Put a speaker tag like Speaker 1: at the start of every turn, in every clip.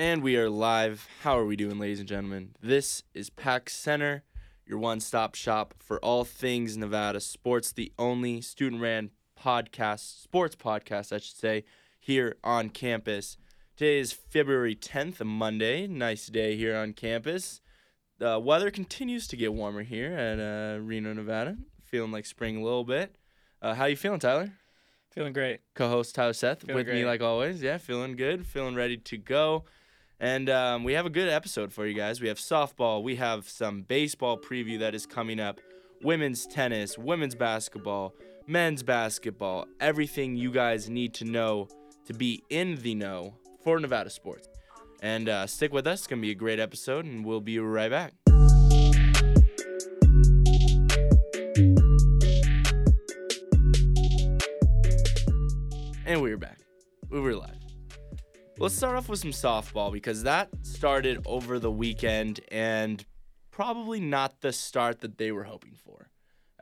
Speaker 1: And we are live. How are we doing, ladies and gentlemen? This is Pack Center, your one stop shop for all things Nevada sports, the only student ran podcast, sports podcast, I should say, here on campus. Today is February 10th, a Monday. Nice day here on campus. The weather continues to get warmer here at uh, Reno, Nevada. Feeling like spring a little bit. Uh, how you feeling, Tyler?
Speaker 2: Feeling great.
Speaker 1: Co-host Tyler Seth
Speaker 2: Feeling
Speaker 1: with me like always. Yeah, feeling good, feeling ready to go. And um, we have a good episode for you guys. We have softball. We have some baseball preview that is coming up. Women's tennis, women's basketball, men's basketball. Everything you guys need to know to be in the know for Nevada sports. And uh, stick with us. It's gonna be a great episode, and we'll be right back. And we are back. We were live. Let's start off with some softball because that started over the weekend and probably not the start that they were hoping for.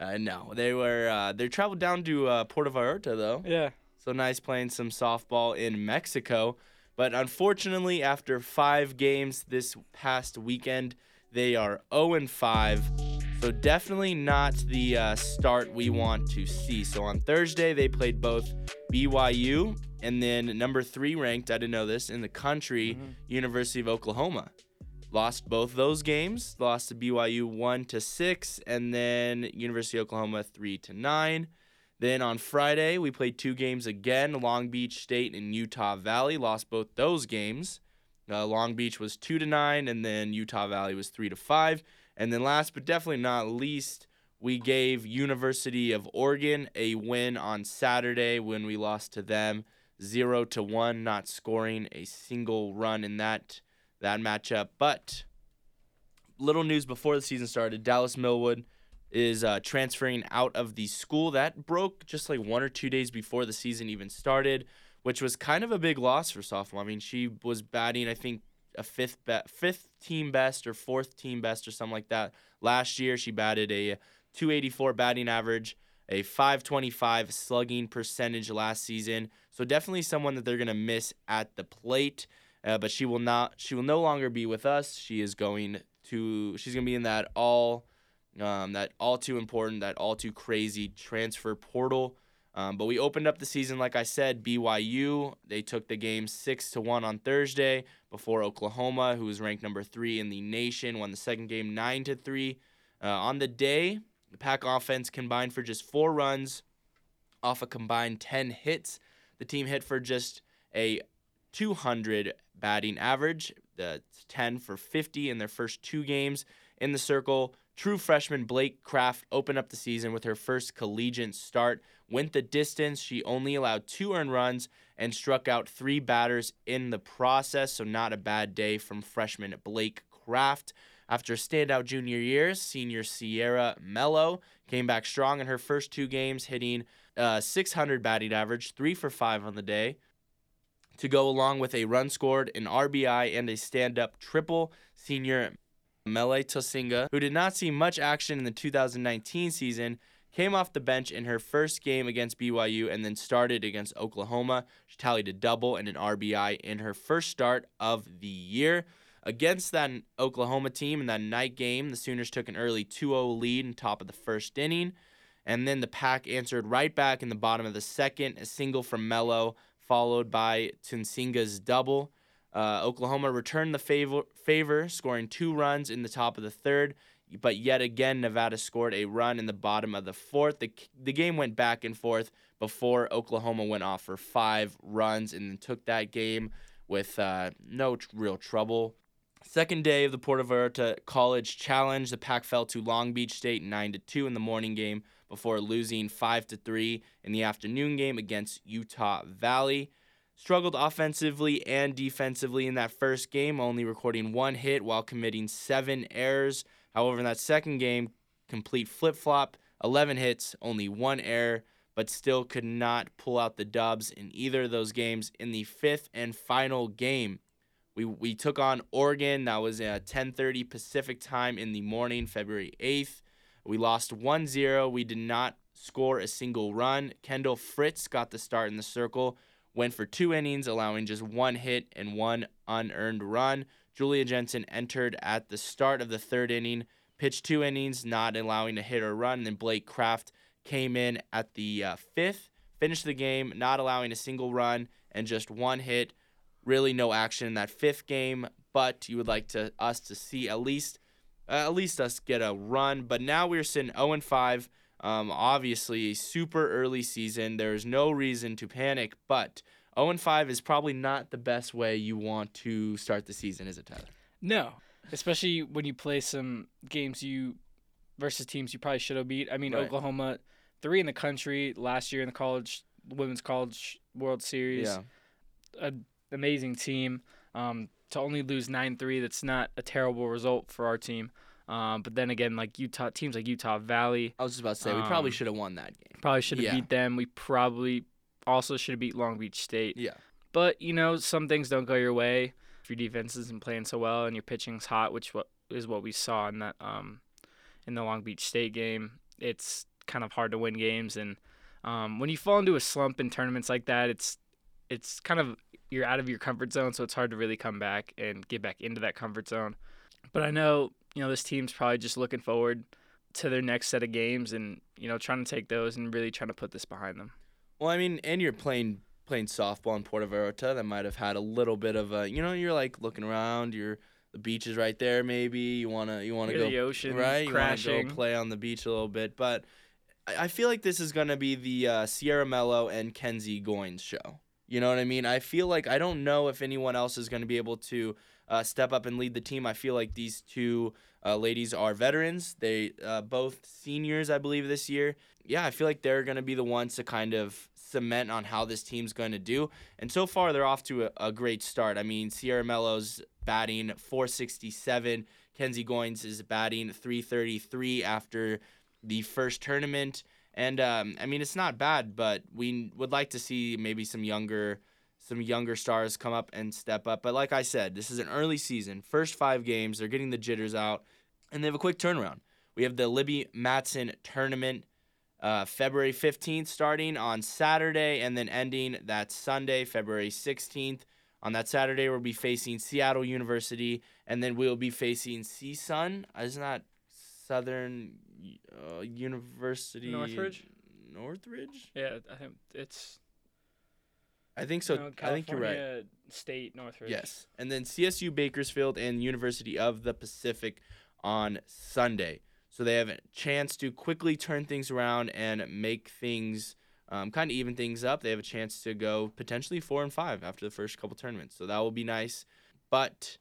Speaker 1: Uh, no, they were uh, they traveled down to uh, Puerto Vallarta though,
Speaker 2: Yeah.
Speaker 1: so nice playing some softball in Mexico. But unfortunately, after five games this past weekend, they are 0 and 5. So definitely not the uh, start we want to see. So on Thursday, they played both BYU and then number three ranked, I didn't know this, in the country,
Speaker 2: Mhm.
Speaker 1: University of Oklahoma. Lost both those games. Lost to BYU 1 to 6 and then University of Oklahoma 3 to 9. Then on Friday, we played two games again Long Beach State and Utah Valley. Lost both those games. Uh, Long Beach was 2 to 9, and then Utah Valley was 3 to 5. And then last but definitely not least, we gave University of Oregon a win on Saturday when we lost to them 0 to 1, not scoring a single run in that that matchup. But little news before the season started, Dallas Millwood is uh, transferring out of the school. That broke just like one or two days before the season even started, which was kind of a big loss for sophomore. I mean, she was batting, I think, a fifth be- fifth team best or fourth team best or something like that last year. She batted a 284 batting average, a 525 slugging percentage last season. So definitely someone that they're gonna miss at the plate. Uh, but she will not. She will no longer be with us. She is going to. She's gonna be in that all um, that all too important, that all too crazy transfer portal. Um, but we opened up the season, like I said, BYU. They took the game six to one on Thursday before Oklahoma, who was ranked number three in the nation, won the second game nine to three. Uh, on the day, the Pack offense combined for just four runs off a combined ten hits. The team hit for just a 200 batting average, the 10 for 50 in their first two games in the circle. True freshman Blake Kraft opened up the season with her first collegiate start. Went the distance. She only allowed two earned runs and struck out three batters in the process. So, not a bad day from freshman Blake Kraft. After a standout junior year, senior Sierra Mello came back strong in her first two games, hitting uh, 600 batting average, three for five on the day to go along with a run scored, an RBI, and a stand up triple. Senior Mele Tosinga, who did not see much action in the 2019 season, came off the bench in her first game against BYU and then started against Oklahoma. She tallied a double and an RBI in her first start of the year. Against that Oklahoma team in that night game, the Sooners took an early 2 0 lead in top of the first inning. And then the Pack answered right back in the bottom of the second, a single from Mello, followed by Tunsinga's double. Uh, Oklahoma returned the favor, favor, scoring two runs in the top of the third, but yet again, Nevada scored a run in the bottom of the fourth. The, the game went back and forth before Oklahoma went off for five runs and then took that game with uh, no real trouble. Second day of the Puerto Vallarta College Challenge, the Pack fell to Long Beach State 9 to 2 in the morning game before losing 5 to 3 in the afternoon game against Utah Valley. Struggled offensively and defensively in that first game, only recording one hit while committing seven errors. However, in that second game, complete flip flop, 11 hits, only one error, but still could not pull out the dubs in either of those games. In the fifth and final game, we, we took on Oregon. That was at 10:30 Pacific time in the morning, February 8th. We lost 1-0. We did not score a single run. Kendall Fritz got the start in the circle went for two innings, allowing just one hit and one unearned run. Julia Jensen entered at the start of the third inning, pitched two innings, not allowing a hit or run. And then Blake Kraft came in at the uh, fifth, finished the game, not allowing a single run and just one hit. Really no action in that fifth game, but you would like to us to see at least uh, at least us get a run. But now we're sitting 0 and 5. Um, obviously, a super early season. There's no reason to panic, but 0 and 5 is probably not the best way you want to start the season, is it, Tyler?
Speaker 2: No, especially when you play some games you versus teams you probably should have beat. I mean,
Speaker 1: Right.
Speaker 2: Oklahoma, three in the country last year in the college women's college World Series.
Speaker 1: Yeah.
Speaker 2: An amazing team. Um, to only lose nine three, that's not a terrible result for our team. Um, but then again, like Utah teams like Utah Valley
Speaker 1: I was just about to say, we probably
Speaker 2: Um,
Speaker 1: should have won that game.
Speaker 2: probably should have
Speaker 1: Yeah.
Speaker 2: beat them. We probably also should have beat Long Beach State.
Speaker 1: Yeah.
Speaker 2: But you know, some things don't go your way. If your defense isn't playing so well and your pitching's hot, which what is what we saw in that um in the Long Beach State game, it's kind of hard to win games. And um, when you fall into a slump in tournaments like that, it's it's kind of you're out of your comfort zone, so it's hard to really come back and get back into that comfort zone. But I know you know this team's probably just looking forward to their next set of games and you know trying to take those and really trying to put this behind them.
Speaker 1: Well, I mean, and you're playing playing softball in Puerto Vallarta. That might have had a little bit of a, you know, you're like looking around. You're the beach is right there. Maybe you wanna you wanna
Speaker 2: Hear
Speaker 1: go
Speaker 2: the ocean
Speaker 1: right. You wanna go play on the beach a little bit. But I, I feel like this is gonna be the uh, Sierra Mello and Kenzie Goins show. You know what I mean? I feel like I don't know if anyone else is gonna be able to uh, step up and lead the team. I feel like these two uh, ladies are veterans. They uh, both seniors, I believe, this year. Yeah, I feel like they're going to be the ones to kind of cement on how this team's going to do. And so far, they're off to a, a great start. I mean, Sierra Mello's batting 467. Kenzie Goins is batting 333 after the first tournament. And um, I mean, it's not bad, but we would like to see maybe some younger some younger stars come up and step up. But like I said, this is an early season. First five games, they're getting the jitters out, and they have a quick turnaround. We have the Libby Matson tournament uh, February 15th starting on Saturday and then ending that Sunday, February 16th. On that Saturday, we'll be facing Seattle University, and then we'll be facing CSUN. Isn't that Southern uh, University?
Speaker 2: Northridge?
Speaker 1: Northridge?
Speaker 2: Yeah, I think it's
Speaker 1: I think so. I think you're right.
Speaker 2: State Northridge.
Speaker 1: Yes. And then CSU Bakersfield and University of the Pacific on Sunday. So they have a chance to quickly turn things around and make things um, kind of even things up. They have a chance to go potentially four and five after the first couple tournaments. So that will be nice. But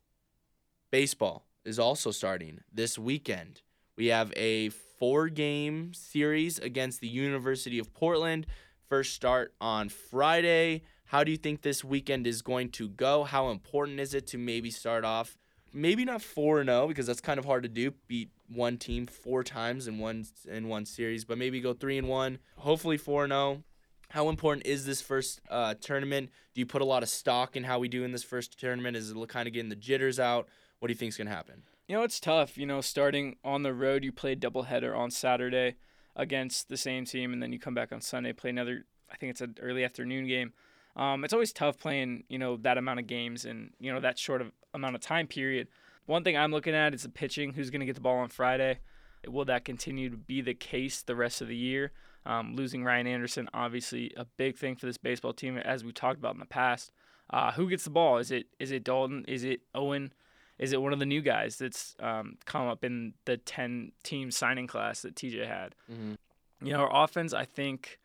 Speaker 1: baseball is also starting this weekend. We have a four game series against the University of Portland. First start on Friday. How do you think this weekend is going to go? How important is it to maybe start off maybe not 4 and 0 because that's kind of hard to do, beat one team four times in one in one series, but maybe go 3 and 1, hopefully 4 and 0. How important is this first uh, tournament? Do you put a lot of stock in how we do in this first tournament? Is it kind of getting the jitters out? What do you think is going to happen?
Speaker 2: You know, it's tough. You know, starting on the road, you play a doubleheader on Saturday against the same team, and then you come back on Sunday, play another. I think it's an early afternoon game. Um, it's always tough playing, you know, that amount of games and you know that short of amount of time period. One thing I'm looking at is the pitching. Who's going to get the ball on Friday? Will that continue to be the case the rest of the year? Um, losing Ryan Anderson, obviously a big thing for this baseball team, as we talked about in the past. Uh, who gets the ball? Is it is it Dalton? Is it Owen? Is it one of the new guys that's um, come up in the ten team signing class that TJ had?
Speaker 1: Mm-hmm.
Speaker 2: You know, our offense, I think,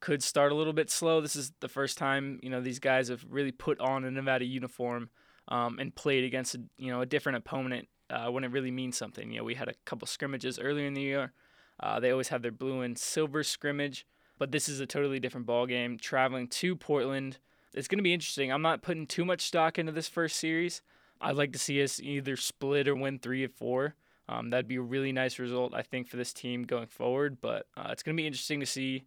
Speaker 2: could start a little bit slow. This is the first time you know these guys have really put on a Nevada uniform um, and played against a, you know a different opponent uh, when it really means something. You know, we had a couple scrimmages earlier in the year. Uh, they always have their blue and silver scrimmage, but this is a totally different ball game. Traveling to Portland, it's going to be interesting. I'm not putting too much stock into this first series. I'd like to see us either split or win three or four. Um, that'd be a really nice result, I think, for this team going forward. But uh, it's going to be interesting to see,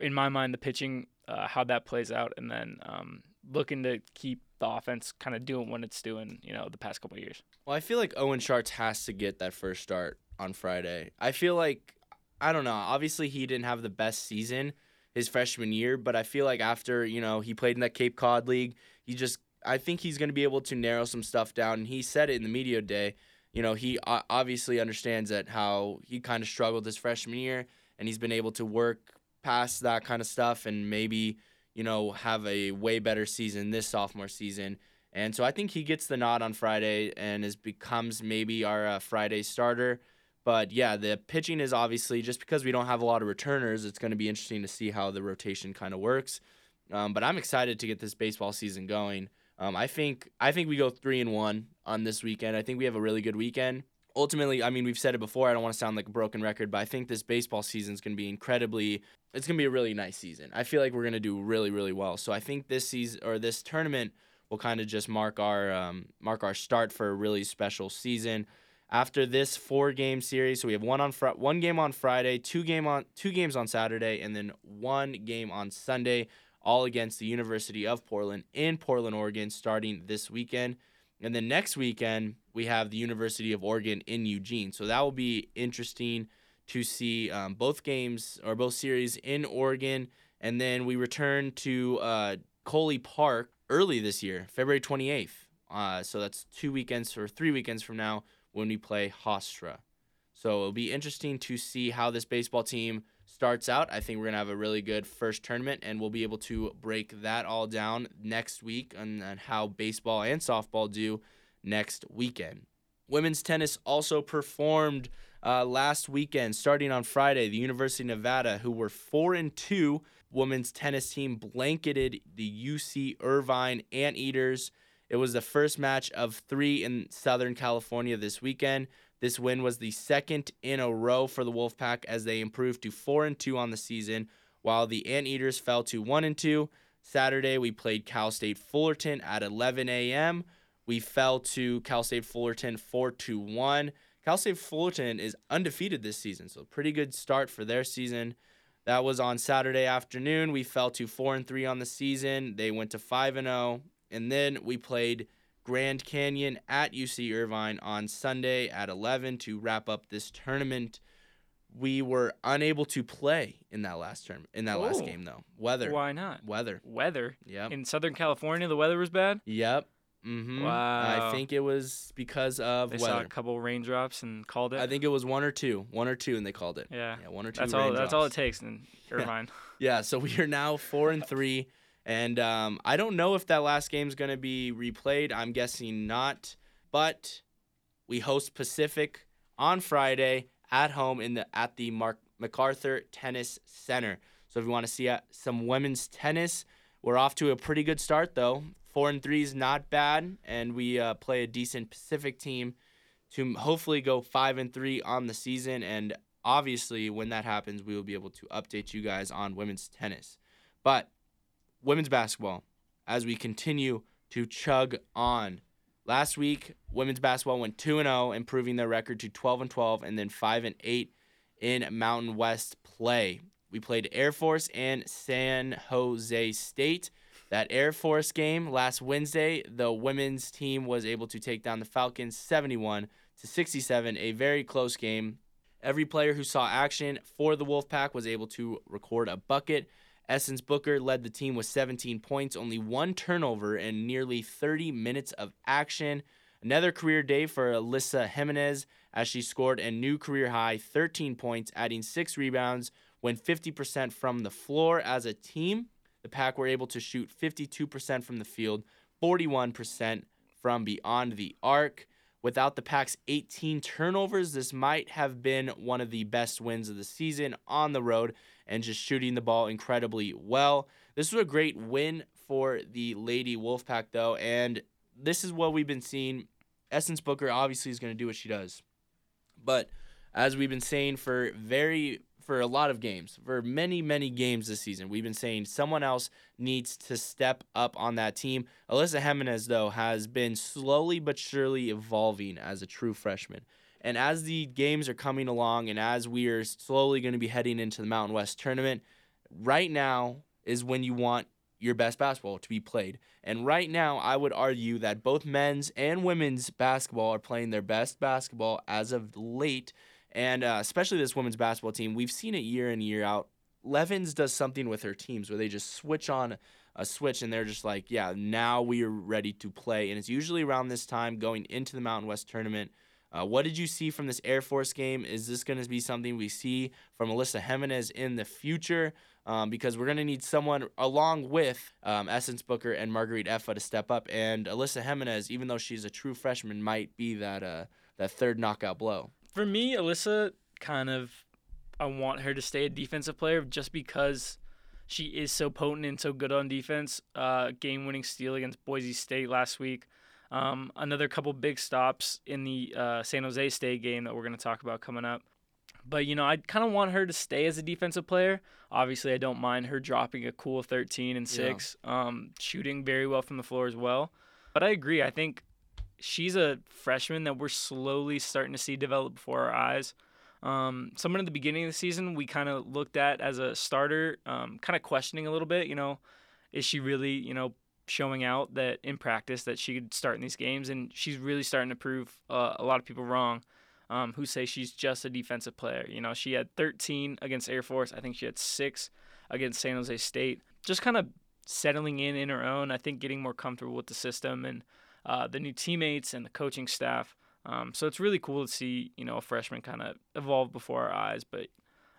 Speaker 2: in my mind, the pitching, uh, how that plays out, and then um, looking to keep the offense kind of doing what it's doing, you know, the past couple of years.
Speaker 1: Well, I feel like Owen Sharts has to get that first start on Friday. I feel like I don't know. Obviously, he didn't have the best season his freshman year, but I feel like after, you know, he played in that Cape Cod League, he just I think he's going to be able to narrow some stuff down. And he said it in the media day. You know, he obviously understands that how he kind of struggled his freshman year, and he's been able to work past that kind of stuff and maybe, you know, have a way better season this sophomore season. And so I think he gets the nod on Friday and is becomes maybe our uh, Friday starter. But yeah, the pitching is obviously just because we don't have a lot of returners, it's going to be interesting to see how the rotation kind of works. Um, but I'm excited to get this baseball season going. Um, I think I think we go three and one on this weekend. I think we have a really good weekend. Ultimately, I mean, we've said it before. I don't want to sound like a broken record, but I think this baseball season is going to be incredibly. It's going to be a really nice season. I feel like we're going to do really, really well. So I think this season or this tournament will kind of just mark our um, mark our start for a really special season. After this four game series, so we have one on fr- one game on Friday, two game on two games on Saturday, and then one game on Sunday all against the University of Portland in Portland, Oregon, starting this weekend. And then next weekend, we have the University of Oregon in Eugene. So that will be interesting to see um, both games or both series in Oregon. And then we return to uh, Peccole Park early this year, February 28th. Uh, so that's two weekends or three weekends from now when we play Hofstra. So it'll be interesting to see how this baseball team starts out. I think we're going to have a really good first tournament, and we'll be able to break that all down next week on, on how baseball and softball do next weekend. Women's tennis also performed uh, last weekend, starting on Friday. The University of Nevada, who were four and two, women's tennis team blanketed the UC Irvine Anteaters. It was the first match of three in Southern California this weekend. This win was the second in a row for the Wolfpack as they improved to 4 and 2 on the season, while the Anteaters fell to 1 and 2. Saturday, we played Cal State Fullerton at 11 a.m. We fell to Cal State Fullerton 4 to 1. Cal State Fullerton is undefeated this season, so pretty good start for their season. That was on Saturday afternoon. We fell to 4 and 3 on the season. They went to 5 and 0. And then we played Grand Canyon at UC Irvine on Sunday at 11 to wrap up this tournament. We were unable to play in that last term in that oh. last game though. Weather.
Speaker 2: Why not?
Speaker 1: Weather.
Speaker 2: Weather.
Speaker 1: Yep.
Speaker 2: In Southern California, the weather was bad.
Speaker 1: Yep. Mm-hmm. Wow. I think it was because of
Speaker 2: they
Speaker 1: weather.
Speaker 2: saw a couple raindrops and called it.
Speaker 1: I think it was one or two, one or two, and they called it.
Speaker 2: Yeah.
Speaker 1: Yeah, one or two.
Speaker 2: That's
Speaker 1: raindrops.
Speaker 2: all. That's all it takes in Irvine.
Speaker 1: yeah. yeah. So we are now four and three. And um, I don't know if that last game is going to be replayed. I'm guessing not. But we host Pacific on Friday at home in the at the Mark MacArthur Tennis Center. So if you want to see uh, some women's tennis, we're off to a pretty good start though. Four and three is not bad, and we uh, play a decent Pacific team to hopefully go five and three on the season. And obviously, when that happens, we will be able to update you guys on women's tennis. But women's basketball as we continue to chug on. Last week, women's basketball went 2 0, improving their record to 12 and 12 and then 5 and 8 in Mountain West play. We played Air Force and San Jose State. That Air Force game last Wednesday, the women's team was able to take down the Falcons 71 to 67, a very close game. Every player who saw action for the Wolfpack was able to record a bucket. Essence Booker led the team with 17 points, only one turnover, and nearly 30 minutes of action. Another career day for Alyssa Jimenez as she scored a new career high 13 points, adding six rebounds, went 50% from the floor as a team. The Pack were able to shoot 52% from the field, 41% from beyond the arc. Without the Pack's 18 turnovers, this might have been one of the best wins of the season on the road and just shooting the ball incredibly well. This was a great win for the Lady Wolfpack, though, and this is what we've been seeing. Essence Booker obviously is going to do what she does, but as we've been saying for very for a lot of games, for many many games this season, we've been saying someone else needs to step up on that team. Alyssa Jimenez, though, has been slowly but surely evolving as a true freshman. And as the games are coming along and as we are slowly going to be heading into the Mountain West tournament, right now is when you want your best basketball to be played. And right now, I would argue that both men's and women's basketball are playing their best basketball as of late. And uh, especially this women's basketball team, we've seen it year in, year out. Levens does something with her teams where they just switch on a switch and they're just like, yeah, now we are ready to play. And it's usually around this time going into the Mountain West tournament. Uh, what did you see from this Air Force game? Is this going to be something we see from Alyssa Jimenez in the future? Um, because we're going to need someone along with um, Essence Booker and Marguerite Effa to step up. And Alyssa Jimenez, even though she's a true freshman, might be that uh, that third knockout blow.
Speaker 2: For me, Alyssa kind of, I want her to stay a defensive player just because she is so potent and so good on defense. Uh, game winning steal against Boise State last week. Um, another couple big stops in the uh, San Jose State game that we're going to talk about coming up. But, you know, I kind of want her to stay as a defensive player. Obviously, I don't mind her dropping a cool 13 and 6, yeah. um, shooting very well from the floor as well. But I agree. I think she's a freshman that we're slowly starting to see develop before our eyes. Um, someone at the beginning of the season we kind of looked at as a starter, um, kind of questioning a little bit. You know, is she really you know showing out that in practice that she could start in these games? And she's really starting to prove uh, a lot of people wrong. Um, who say she's just a defensive player. You know, she had 13 against Air Force. I think she had six against San Jose State. Just kind of settling in in her own. I think getting more comfortable with the system and uh, the new teammates and the coaching staff. Um, so it's really cool to see, you know, a freshman kind of evolve before our eyes. But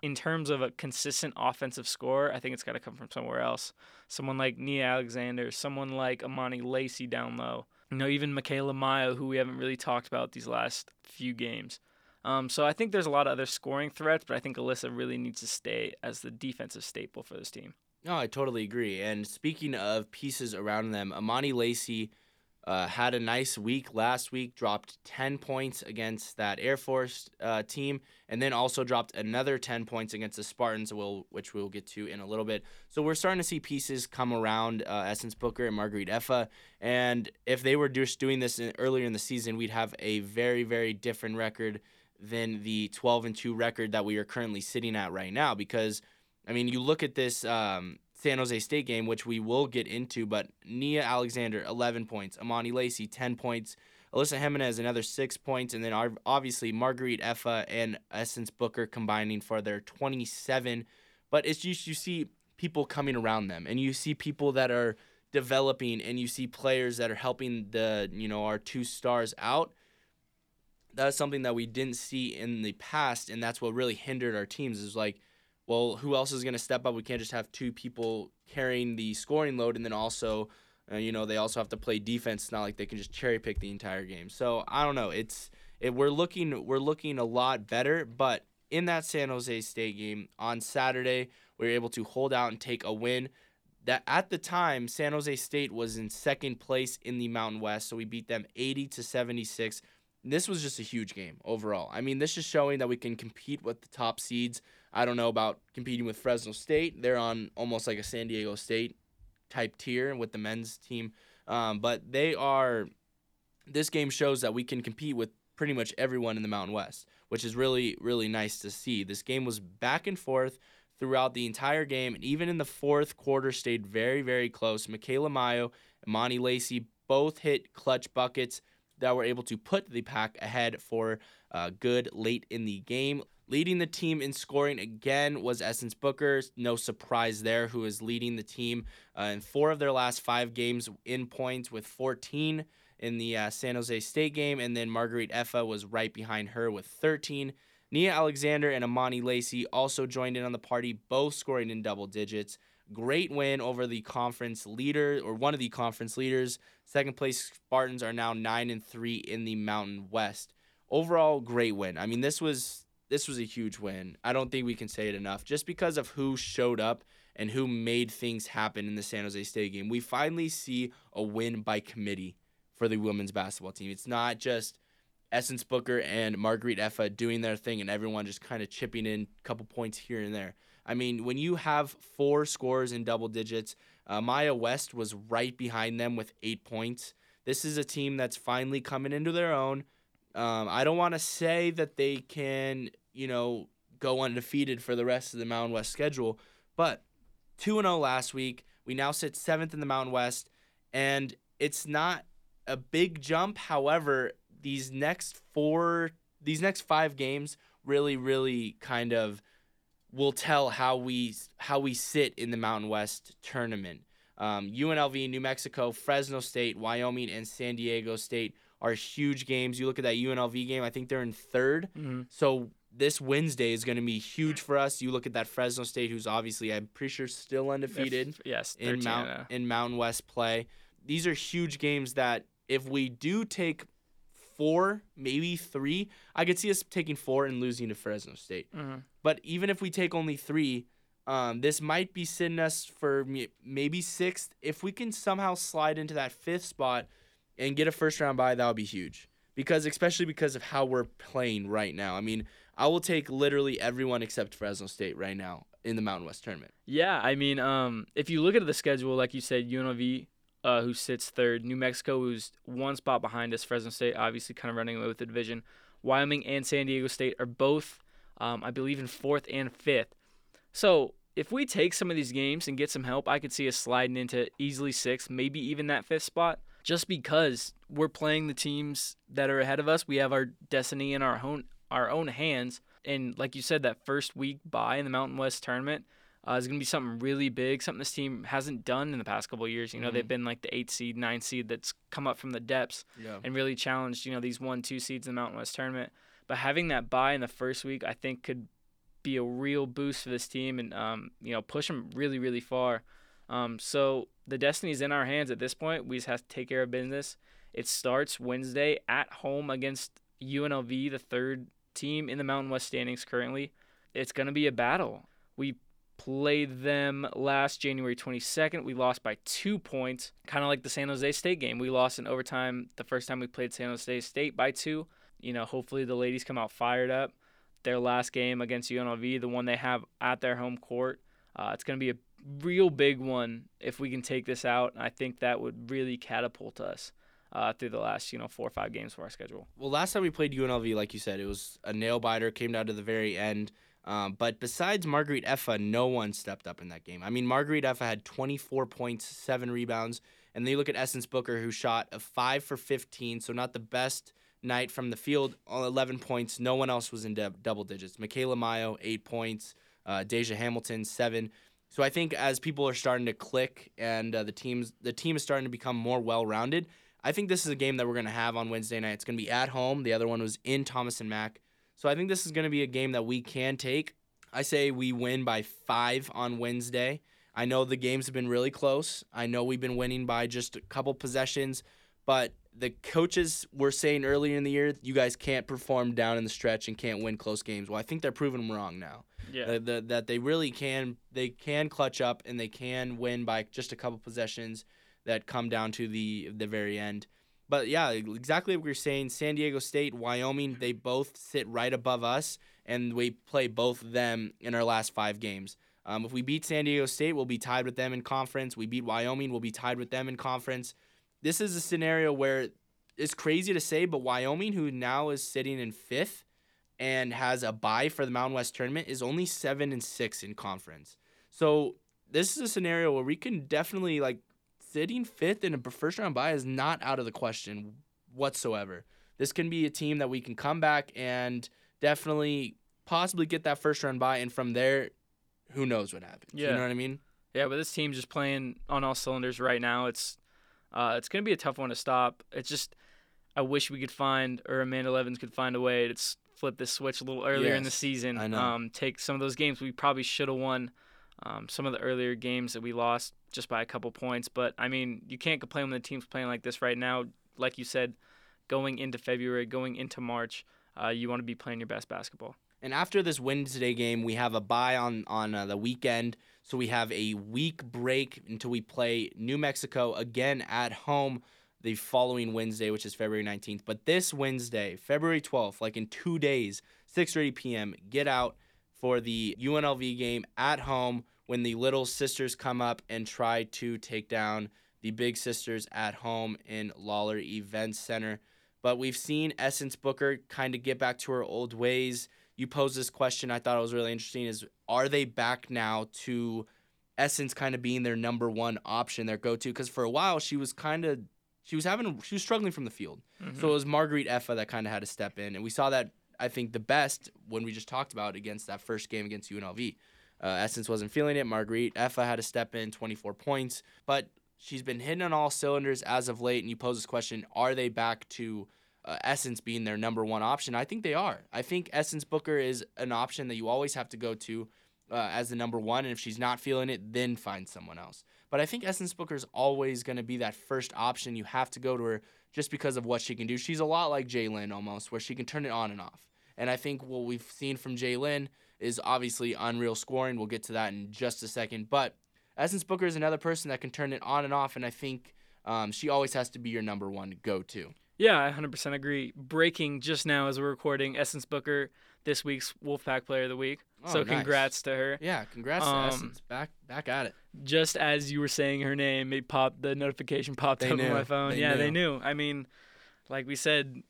Speaker 2: in terms of a consistent offensive score, I think it's got to come from somewhere else. Someone like Nia Alexander, someone like Amani Lacey down low. You know, even Michaela Mayo, who we haven't really talked about these last few games. Um, so I think there's a lot of other scoring threats, but I think Alyssa really needs to stay as the defensive staple for this team.
Speaker 1: No, I totally agree. And speaking of pieces around them, Amani Lacey uh, had a nice week last week, dropped 10 points against that Air Force uh, team, and then also dropped another 10 points against the Spartans, which we'll get to in a little bit. So we're starting to see pieces come around uh, Essence Booker and Marguerite Effa. And if they were just doing this in, earlier in the season, we'd have a very, very different record than the 12 and 2 record that we are currently sitting at right now. Because, I mean, you look at this. Um, San Jose State game, which we will get into. But Nia Alexander, 11 points. Amani Lacey, 10 points. Alyssa Jimenez, another six points. And then obviously Marguerite Effa and Essence Booker combining for their 27. But it's just you see people coming around them and you see people that are developing and you see players that are helping the, you know, our two stars out. That's something that we didn't see in the past. And that's what really hindered our teams is like, well, who else is going to step up? We can't just have two people carrying the scoring load, and then also, uh, you know, they also have to play defense. It's not like they can just cherry pick the entire game. So I don't know. It's it, we're looking we're looking a lot better, but in that San Jose State game on Saturday, we were able to hold out and take a win. That at the time, San Jose State was in second place in the Mountain West, so we beat them 80 to 76. This was just a huge game overall. I mean, this is showing that we can compete with the top seeds. I don't know about competing with Fresno State. They're on almost like a San Diego State type tier with the men's team. Um, but they are, this game shows that we can compete with pretty much everyone in the Mountain West, which is really, really nice to see. This game was back and forth throughout the entire game, and even in the fourth quarter, stayed very, very close. Michaela Mayo and Amani Lacey both hit clutch buckets that were able to put the pack ahead for uh, good late in the game. Leading the team in scoring again was Essence Booker. No surprise there, who is leading the team uh, in four of their last five games in points with 14 in the uh, San Jose State game. And then Marguerite Effa was right behind her with 13. Nia Alexander and Amani Lacey also joined in on the party, both scoring in double digits. Great win over the conference leader or one of the conference leaders. Second place Spartans are now 9 and 3 in the Mountain West. Overall great win. I mean this was this was a huge win. I don't think we can say it enough. Just because of who showed up and who made things happen in the San Jose State game, we finally see a win by committee for the women's basketball team. It's not just Essence Booker and Marguerite Effa doing their thing and everyone just kind of chipping in a couple points here and there. I mean, when you have four scores in double digits, uh, Maya West was right behind them with eight points. This is a team that's finally coming into their own. Um, I don't want to say that they can you know, go undefeated for the rest of the Mountain West schedule. But 2 0 last week. We now sit seventh in the Mountain West. And it's not a big jump. However, these next four, these next five games really, really kind of will tell how we how we sit in the Mountain West tournament. Um, UNLV, New Mexico, Fresno State, Wyoming, and San Diego State are huge games. You look at that UNLV game; I think they're in 3rd
Speaker 2: Mm-hmm.
Speaker 1: So this Wednesday is going to be huge for us. You look at that Fresno State, who's obviously I'm pretty sure still undefeated
Speaker 2: yes,
Speaker 1: in
Speaker 2: 13
Speaker 1: Mount in Mountain West play. These are huge games that if we do take four, maybe three, I could see us taking four and losing to Fresno State.
Speaker 2: mhm.
Speaker 1: But even if we take only three, um, this might be sitting us for maybe sixth. If we can somehow slide into that fifth spot and get a first round bye, that would be huge. Because especially because of how we're playing right now. I mean, I will take literally everyone except Fresno State right now in the Mountain West tournament.
Speaker 2: Yeah, I mean, um, if you look at the schedule, like you said, UNLV, uh, who sits third, New Mexico, who's one spot behind us, Fresno State, obviously kind of running away with the division, Wyoming and San Diego State are both, um, I believe, in fourth and fifth. So if we take some of these games and get some help, I could see us sliding into easily sixth, maybe even that fifth spot, just because we're playing the teams that are ahead of us. We have our destiny in our own our own hands. And like you said, that first week bye in the Mountain West tournament uh, is going to be something really big, something this team hasn't done in the past couple of years. You know, they've been like the eight seed, nine seed that's come up from the depths
Speaker 1: Yeah.
Speaker 2: and really challenged, you know, these one, two seeds in the Mountain West tournament. But having that bye in the first week, I think could be a real boost for this team and, um, you know, push them really, really far. Um, so the destiny's in our hands at this point. We just have to take care of business. It starts Wednesday at home against UNLV, the third team in the Mountain West standings currently. It's going to be a battle. We played them last January 22nd. We lost by two points, kind of like the San Jose State game. We lost in overtime the first time we played San Jose State by two. You know, hopefully the ladies come out fired up. Their last game against UNLV, the one they have at their home court, uh, it's going to be a real big one if we can take this out. I think that would really catapult us uh, through the last, you know, four or five games for our schedule.
Speaker 1: Well, last time we played UNLV, like you said, it was a nail biter, came down to the very end. Um, but besides Marguerite Effa, no one stepped up in that game. I mean, Marguerite Effa had 24 points, seven rebounds, and then you look at Essence Booker, who shot a five for 15, so not the best night from the field, all 11 points. No one else was in dub- double digits. Michaela Mayo, eight points. Uh, Deja Hamilton, seven. So I think as people are starting to click and uh, the teams, the team is starting to become more well-rounded. I think this is a game that we're going to have on Wednesday night. It's going to be at home. The other one was in Thomas and Mack. So I think this is going to be a game that we can take. I say we win by five on Wednesday. I know the games have been really close. I know we've been winning by just a couple possessions, but the coaches were saying earlier in the year, you guys can't perform down in the stretch and can't win close games. Well, I think they're proving them wrong now.
Speaker 2: Yeah.
Speaker 1: Uh, the, that they really can they can clutch up and they can win by just a couple possessions that come down to the the very end. But yeah, exactly what we are saying. San Diego State, Wyoming, they both sit right above us, and we play both of them in our last five games. Um, if we beat San Diego State, we'll be tied with them in conference. We beat Wyoming, we'll be tied with them in conference. This is a scenario where it's crazy to say, but Wyoming, who now is sitting in fifth and has a bye for the Mountain West tournament, is only seven and six in conference. So this is a scenario where we can definitely like sitting fifth in a first round bye is not out of the question whatsoever. This can be a team that we can come back and definitely possibly get that first round bye, and from there, who knows what happens. You know what I mean?
Speaker 2: Yeah, but this team's just playing on all cylinders right now. It's uh, it's gonna be a tough one to stop. It's just I wish we could find or Amanda Levens could find a way to flip this switch a little earlier in the season.
Speaker 1: I know.
Speaker 2: Um, take some of those games we probably should have won. Um, some of the earlier games that we lost just by a couple points, but I mean you can't complain when the team's playing like this right now. Like you said, going into February, going into March, uh, you want to be playing your best basketball.
Speaker 1: And after this Wednesday game, we have a bye on on uh, the weekend, so we have a week break until we play New Mexico again at home the following Wednesday, which is February 19th. But this Wednesday, February 12th, like in two days, 6:30 p.m., get out for the UNLV game at home when the little sisters come up and try to take down the big sisters at home in Lawlor Event Center. But we've seen Essence Booker kind of get back to her old ways you posed this question I thought it was really interesting is are they back now to Essence kind of being their number one option, their go to? Because for a while she was kind of she was having she was struggling from the field. So it was Marguerite Effa that kind of had to step in, and we saw that I think, the best when we just talked about against that first game against UNLV. Uh, Essence wasn't feeling it. Marguerite Effa had to step in, 24 points. But she's been hitting on all cylinders as of late. And you pose this question are they back to uh, Essence being their number one option? I think they are. I think Essence Booker is an option that you always have to go to uh, as the number one. And if she's not feeling it, then find someone else. But I think Essence Booker is always going to be that first option. You have to go to her just because of what she can do. She's a lot like Jalen almost, where she can turn it on and off. And I think what we've seen from Jalen is obviously unreal scoring. We'll get to that in just a second. But Essence Booker is another person that can turn it on and off, and I think um, she always has to be your number one go to.
Speaker 2: Yeah, I 100% agree. Breaking just now as we're recording, Essence Booker, this week's Wolfpack Player of the Week.
Speaker 1: Oh,
Speaker 2: so
Speaker 1: nice.
Speaker 2: congrats to her.
Speaker 1: Yeah, congrats
Speaker 2: Um,
Speaker 1: to Essence. Back back at it.
Speaker 2: Just as you were saying her name, it popped. The notification popped
Speaker 1: They
Speaker 2: up
Speaker 1: knew.
Speaker 2: on my phone.
Speaker 1: They
Speaker 2: yeah, they
Speaker 1: knew.
Speaker 2: knew. I mean, like we said,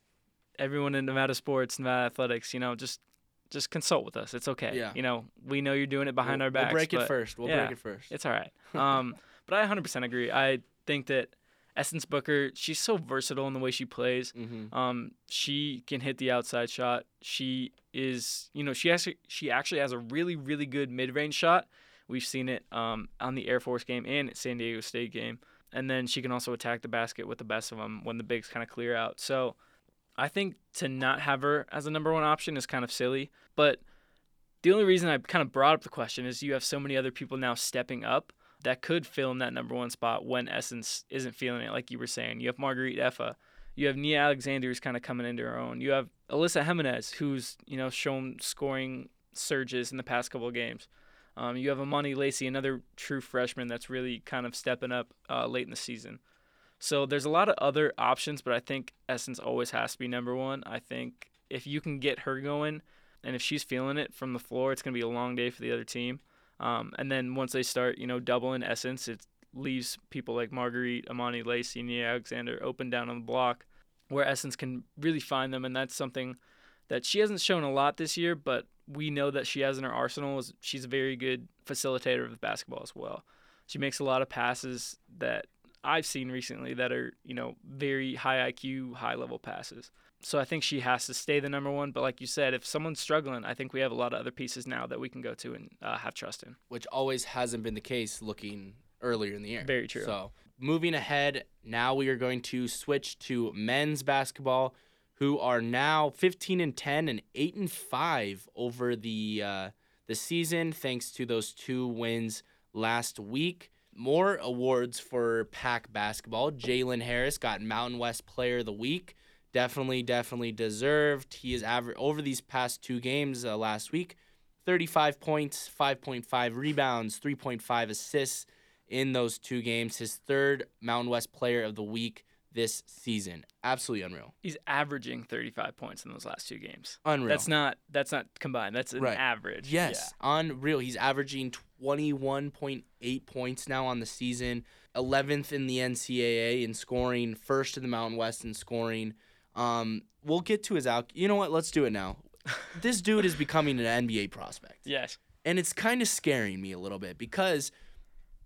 Speaker 2: everyone in Nevada sports, Nevada athletics, you know, just just consult with us. It's okay.
Speaker 1: Yeah.
Speaker 2: You know, we know you're doing it behind
Speaker 1: we'll,
Speaker 2: our backs.
Speaker 1: We'll break it first. We'll
Speaker 2: yeah.
Speaker 1: break it first.
Speaker 2: It's all right. Um, but I 100% agree. I think that Essence Booker, she's so versatile in the way she plays.
Speaker 1: mm-hmm.
Speaker 2: Um, she can hit the outside shot. She is, you know, she actually she actually has a really really good mid range shot. We've seen it um, on the Air Force game and at San Diego State game. And then she can also attack the basket with the best of them when the bigs kind of clear out. So I think to not have her as a number one option is kind of silly. But the only reason I kind of brought up the question is you have so many other people now stepping up that could fill in that number one spot when Essence isn't feeling it, like you were saying. You have Marguerite Effa. You have Nia Alexander who's kind of coming into her own. You have Alyssa Jimenez who's you know shown scoring surges in the past couple of games. Um, you have Amani Lacey, another true freshman that's really kind of stepping up uh, late in the season. So there's a lot of other options, but I think Essence always has to be number one. I think if you can get her going, and if she's feeling it from the floor, it's going to be a long day for the other team. Um, and then once they start, you know, doubling Essence, it leaves people like Marguerite, Amani Lacey, Nia Alexander open down on the block, where Essence can really find them, and that's something that she hasn't shown a lot this year, but we know that she has in her arsenal. Is she's a very good facilitator of basketball as well. She makes a lot of passes that I've seen recently that are, you know, very high IQ, high level passes. So I think she has to stay the number one. But like you said, if someone's struggling, I think we have a lot of other pieces now that we can go to and uh, have trust in.
Speaker 1: Which always hasn't been the case looking earlier in the year.
Speaker 2: Very true.
Speaker 1: So moving ahead, now we are going to switch to men's basketball, who are now 15 and 10 and 8 and 5 over the uh, the season, thanks to those two wins last week. More awards for Pack basketball. Jalen Harris got Mountain West Player of the Week. Definitely, definitely deserved. He is aver- over these past two games uh, last week. 35 points, 5.5 rebounds, 3.5 assists in those two games. His third Mountain West Player of the Week this season. Absolutely unreal.
Speaker 2: He's averaging 35 points in those last two games.
Speaker 1: Unreal.
Speaker 2: That's not that's not combined. That's an
Speaker 1: Right.
Speaker 2: average.
Speaker 1: Yes, unreal. He's averaging 21.8 points now on the season, 11th in the NCAA in scoring, first in the Mountain West in scoring. Um, we'll get to his out. You know what? Let's do it now. this dude is becoming an NBA prospect.
Speaker 2: Yes.
Speaker 1: and it's kind of scaring me a little bit because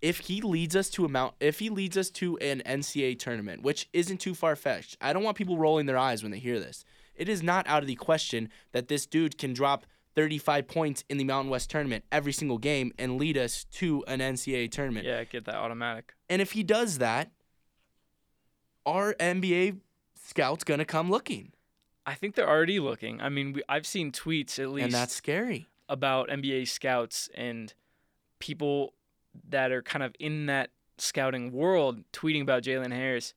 Speaker 1: if he leads us to a mount if he leads us to an NCAA tournament, which isn't too far fetched, I don't want people rolling their eyes when they hear this. It is not out of the question that this dude can drop 35 points in the Mountain West tournament every single game and lead us to an NCAA tournament.
Speaker 2: Yeah, get that automatic.
Speaker 1: And if he does that, our NBA scouts gonna come looking?
Speaker 2: I think they're already looking. I mean, we, I've seen tweets at least
Speaker 1: And that's scary.
Speaker 2: about NBA scouts and people that are kind of in that scouting world tweeting about Jalen Harris.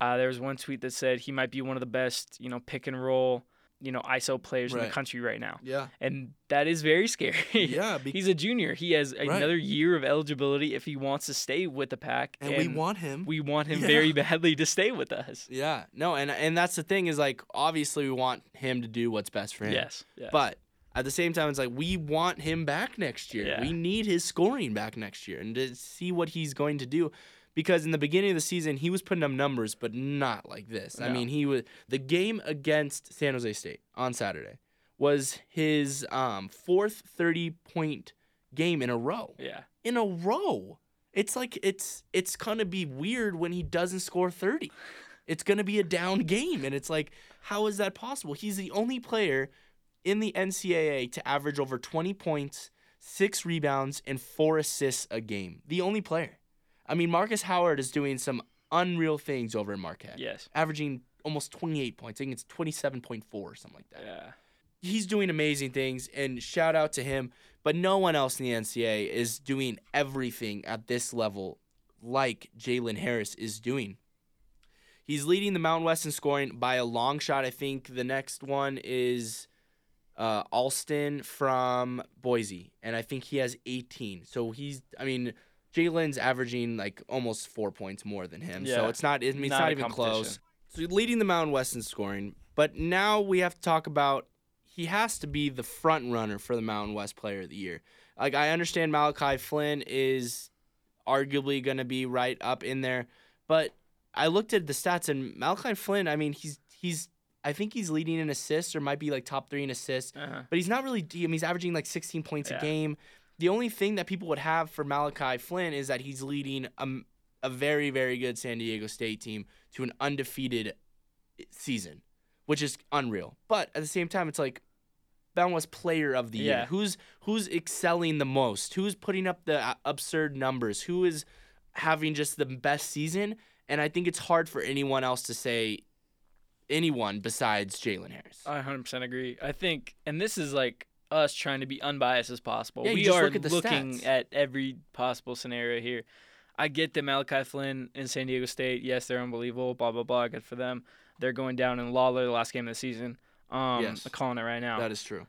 Speaker 2: Uh, there was one tweet that said he might be one of the best, you know, pick and roll, you know, ISO players in the country right now,
Speaker 1: Yeah.
Speaker 2: and that is very scary.
Speaker 1: Yeah, be-
Speaker 2: he's a junior. He has
Speaker 1: Right.
Speaker 2: another year of eligibility if he wants to stay with the pack,
Speaker 1: and, we want him.
Speaker 2: we want him
Speaker 1: Yeah.
Speaker 2: very badly to stay with us.
Speaker 1: Yeah, no, and and that's the thing is like obviously we want him to do what's best for him.
Speaker 2: Yes, yes.
Speaker 1: But at the same time, it's like we want him back next year.
Speaker 2: Yeah.
Speaker 1: We need his scoring back next year and to see what he's going to do. Because in the beginning of the season, he was putting up numbers, but not like this. I mean, he was the game against San Jose State on Saturday was his um, fourth thirty point game in a row.
Speaker 2: yeah,
Speaker 1: In a row. It's like it's it's gonna be weird when he doesn't score thirty. It's gonna be a down game, and it's like, how is that possible? He's the only player in the NCAA to average over 20 points, six rebounds, and four assists a game. The only player. I mean, Marcus Howard is doing some unreal things over in Marquette,
Speaker 2: Yes.
Speaker 1: averaging almost 28 points. I think it's 27.4 or something like that.
Speaker 2: Yeah.
Speaker 1: He's doing amazing things, and shout out to him. But no one else in the NCAA is doing everything at this level like Jalen Harris is doing. He's leading the Mountain West in scoring by a long shot. I think the next one is uh, Alston from Boise, and I think he has 18. So he's, I mean, Jalen's averaging like almost four points more than him. So it's not, I mean, it's
Speaker 2: Not
Speaker 1: not, even close. So leading the Mountain West in scoring, but now we have to talk about he has to be the front runner for the Mountain West Player of the Year. Like I understand Malachi Flynn is arguably going to be right up in there, but I looked at the stats and Malachi Flynn. I mean, he's he's I think he's leading in assists or might be like top three in assists,
Speaker 2: Uh-huh.
Speaker 1: but he's not really. I mean, he's averaging like 16 points
Speaker 2: Yeah.
Speaker 1: a game. The only thing that people would have for Malachi Flynn is that he's leading a, a very very good San Diego State team to an undefeated season, which is unreal. But at the same time, it's like Mountain West Player of the Year. Who's who's excelling the most? Who's putting up the uh, absurd numbers? Who is having just the best season? And I think it's hard for anyone else to say anyone besides Jalen Harris.
Speaker 2: I 100% agree. I think, and this is like us trying to be unbiased as possible.
Speaker 1: Yeah,
Speaker 2: we are
Speaker 1: look at
Speaker 2: looking
Speaker 1: stats.
Speaker 2: at every possible scenario here. I get that Malachi Flynn in San Diego State, yes, they're unbelievable, blah, blah, blah. Good for them. They're going down in Lawlor the last game of the season. Um,
Speaker 1: Yes.
Speaker 2: I'm calling it right now.
Speaker 1: that is true.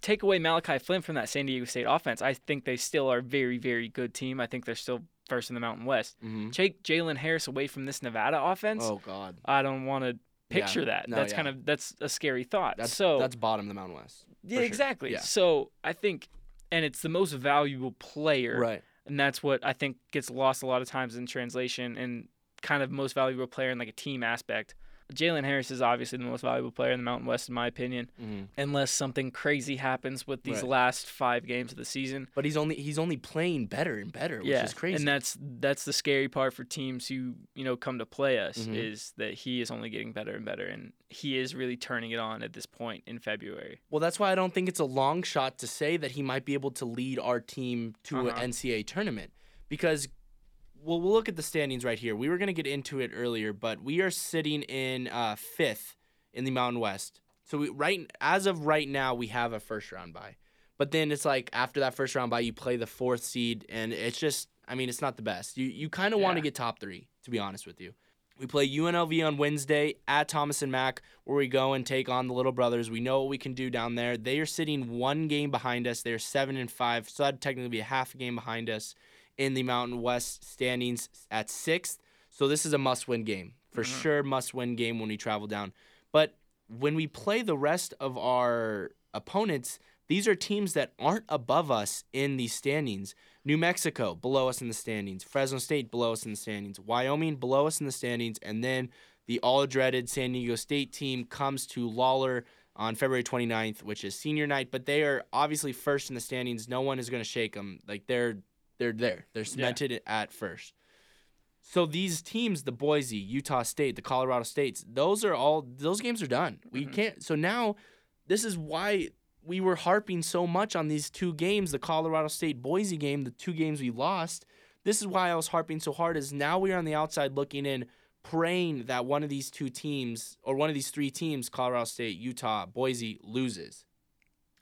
Speaker 2: Take away Malachi Flynn from that San Diego State offense. I think they still are a very, very good team. I think they're still first in the Mountain West.
Speaker 1: Mm-hmm.
Speaker 2: Take Jalen Harris away from this Nevada offense.
Speaker 1: Oh God,
Speaker 2: I don't want to picture
Speaker 1: Yeah.
Speaker 2: that.
Speaker 1: No,
Speaker 2: that's
Speaker 1: yeah.
Speaker 2: kind of that's a scary thought.
Speaker 1: that's
Speaker 2: so
Speaker 1: that's bottom of the Mountain West.
Speaker 2: yeah,
Speaker 1: sure.
Speaker 2: exactly.
Speaker 1: Yeah.
Speaker 2: So I think, and it's the most valuable player,
Speaker 1: Right.
Speaker 2: and that's what I think gets lost a lot of times in translation and kind of most valuable player in like a team aspect. Jalen Harris is obviously the most valuable player in the Mountain West, in my opinion,
Speaker 1: Mm-hmm.
Speaker 2: unless something crazy happens with these
Speaker 1: Right.
Speaker 2: last five games of the season.
Speaker 1: But he's only he's only playing better and better, which
Speaker 2: yeah,
Speaker 1: is crazy.
Speaker 2: and that's that's the scary part for teams who you know come to play us
Speaker 1: Mhm.
Speaker 2: is that he is only getting better and better, and he is really turning it on at this point in February.
Speaker 1: Well, that's why I don't think it's a long shot to say that he might be able to lead our team to
Speaker 2: Uh-huh.
Speaker 1: an NCAA tournament because well, we'll look at the standings right here. We were going to get into it earlier, but we are sitting in uh, fifth in the Mountain West. So we right as of right now, we have a first round bye. But then it's like after that first round bye, you play the fourth seed, and it's just I mean it's not the best. You you kind of want to get top three, to be honest with you. We play UNLV on Wednesday at Thomas and Mack, where we go and take on the Little Brothers. We know what we can do down there. They are sitting one game behind us. They're seven and five, so that'd technically be a half a game behind us in the Mountain West standings at sixth. So this is a must-win game for
Speaker 2: Mhm.
Speaker 1: sure. Must-win game when we travel down. But when we play the rest of our opponents, these are teams that aren't above us in the standings. New Mexico below us in the standings, Fresno State below us in the standings, Wyoming below us in the standings, and then the all dreaded San Diego State team comes to Lawlor on February 29th, which is senior night, but they are obviously first in the standings. No one is going to shake them. Like they're they're there. They're cemented at first. So these teams, the Boise, Utah State, the Colorado States, those are all those games are done. We
Speaker 2: Mhm.
Speaker 1: can't. So now, this is why we were harping so much on these two games, the Colorado State Boise game, the two games we lost. This is why I was harping so hard. Is now we are on the outside looking in, praying that one of these two teams or one of these three teams, Colorado State, Utah, Boise, loses.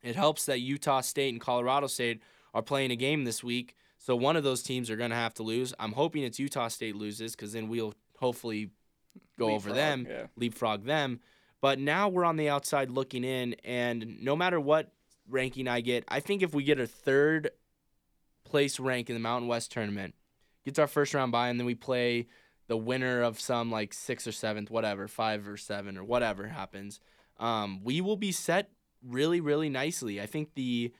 Speaker 1: It helps that Utah State and Colorado State are playing a game this week, so one of those teams are going to have to lose. I'm hoping it's Utah State loses because then we'll hopefully go over them,
Speaker 2: Yeah.
Speaker 1: leapfrog them. But now we're on the outside looking in, and no matter what ranking I get, I think if we get a third place rank in the Mountain West tournament, gets our first round bye, and then we play the winner of some like sixth or seventh, whatever, five or seven or whatever happens, um, we will be set really, really nicely. I think the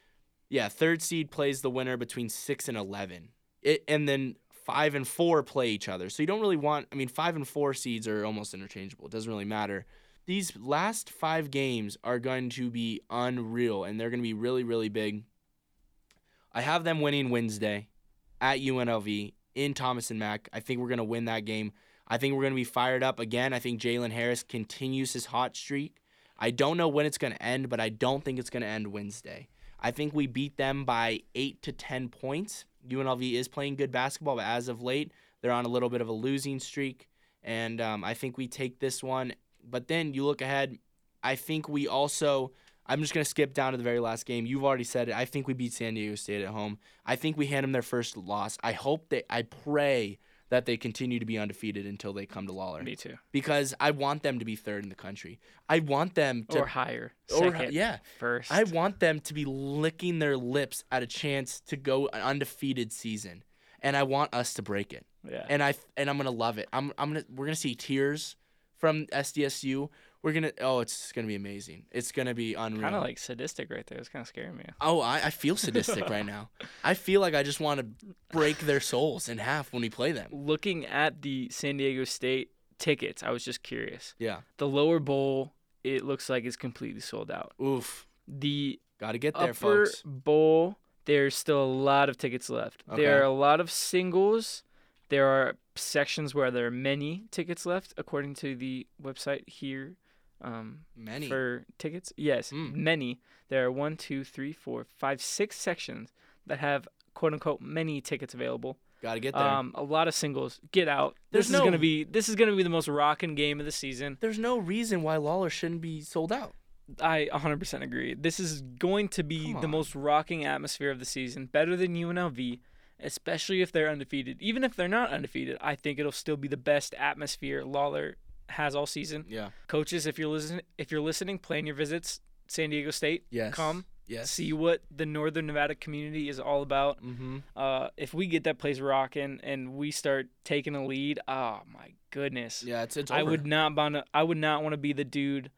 Speaker 1: yeah third seed plays the winner between six and eleven, it, and then five and four play each other. So you don't really want. I mean, five and four seeds are almost interchangeable. It doesn't really matter. These last five games are going to be unreal, and they're going to be really, really big. I have them winning Wednesday at UNLV in Thomas and Mack. I think we're going to win that game. I think we're going to be fired up again. I think Jalen Harris continues his hot streak. I don't know when it's going to end, but I don't think it's going to end Wednesday. I think we beat them by eight to 10 points. UNLV is playing good basketball, but as of late, they're on a little bit of a losing streak. And um, I think we take this one. But then you look ahead, I think we also. I'm just going to skip down to the very last game. You've already said it. I think we beat San Diego State at home. I think we hand them their first loss. I hope that, I pray that they continue to be undefeated until they come to Lawlor.
Speaker 2: Me too.
Speaker 1: Because I want them to be third in the country. I want them to
Speaker 2: or higher.
Speaker 1: or
Speaker 2: Second,
Speaker 1: yeah.
Speaker 2: First.
Speaker 1: I want them to be licking their lips at a chance to go an undefeated season, and I want us to break it.
Speaker 2: yeah.
Speaker 1: And I and I'm gonna love it. I'm I'm gonna we're gonna see tears from SDSU. We're gonna oh it's gonna be amazing. It's gonna be unreal.
Speaker 2: kind of like sadistic right there. It's kind of scaring me.
Speaker 1: oh I, I feel sadistic right now. I feel like I just want to break their souls in half when we play them.
Speaker 2: Looking at the San Diego State tickets, I was just curious.
Speaker 1: Yeah.
Speaker 2: The lower bowl, it looks like it's completely sold out.
Speaker 1: Oof.
Speaker 2: The
Speaker 1: Got to get there,
Speaker 2: upper
Speaker 1: folks.
Speaker 2: bowl, there's still a lot of tickets left.
Speaker 1: Okay.
Speaker 2: There are a lot of singles. There are sections where there are many tickets left, according to the website here. Um,
Speaker 1: Many.
Speaker 2: for tickets. Yes,
Speaker 1: Mm.
Speaker 2: many. There are one, two, three, four, five, six sections that have quote unquote many tickets available.
Speaker 1: Got to get there.
Speaker 2: Um, a lot of singles. Get out.
Speaker 1: There's
Speaker 2: this is gonna be this is gonna be the most rocking game of the season.
Speaker 1: There's no reason why Lawlor shouldn't be sold out.
Speaker 2: I 100% agree. This is going to be the most rocking atmosphere of the season. Better than UNLV, especially if they're undefeated. Even if they're not undefeated, I think it'll still be the best atmosphere Lawlor has all season.
Speaker 1: Yeah.
Speaker 2: Coaches, if you're listening, if you're listening, plan your visits. San Diego State,
Speaker 1: Yes.
Speaker 2: come
Speaker 1: Yes.
Speaker 2: see what the Northern Nevada community is all about.
Speaker 1: Mm-hmm.
Speaker 2: Uh, if we get that place rocking and we start taking a lead, oh my goodness,
Speaker 1: Yeah, it's it's.
Speaker 2: I would not want to. I would not want to be the dude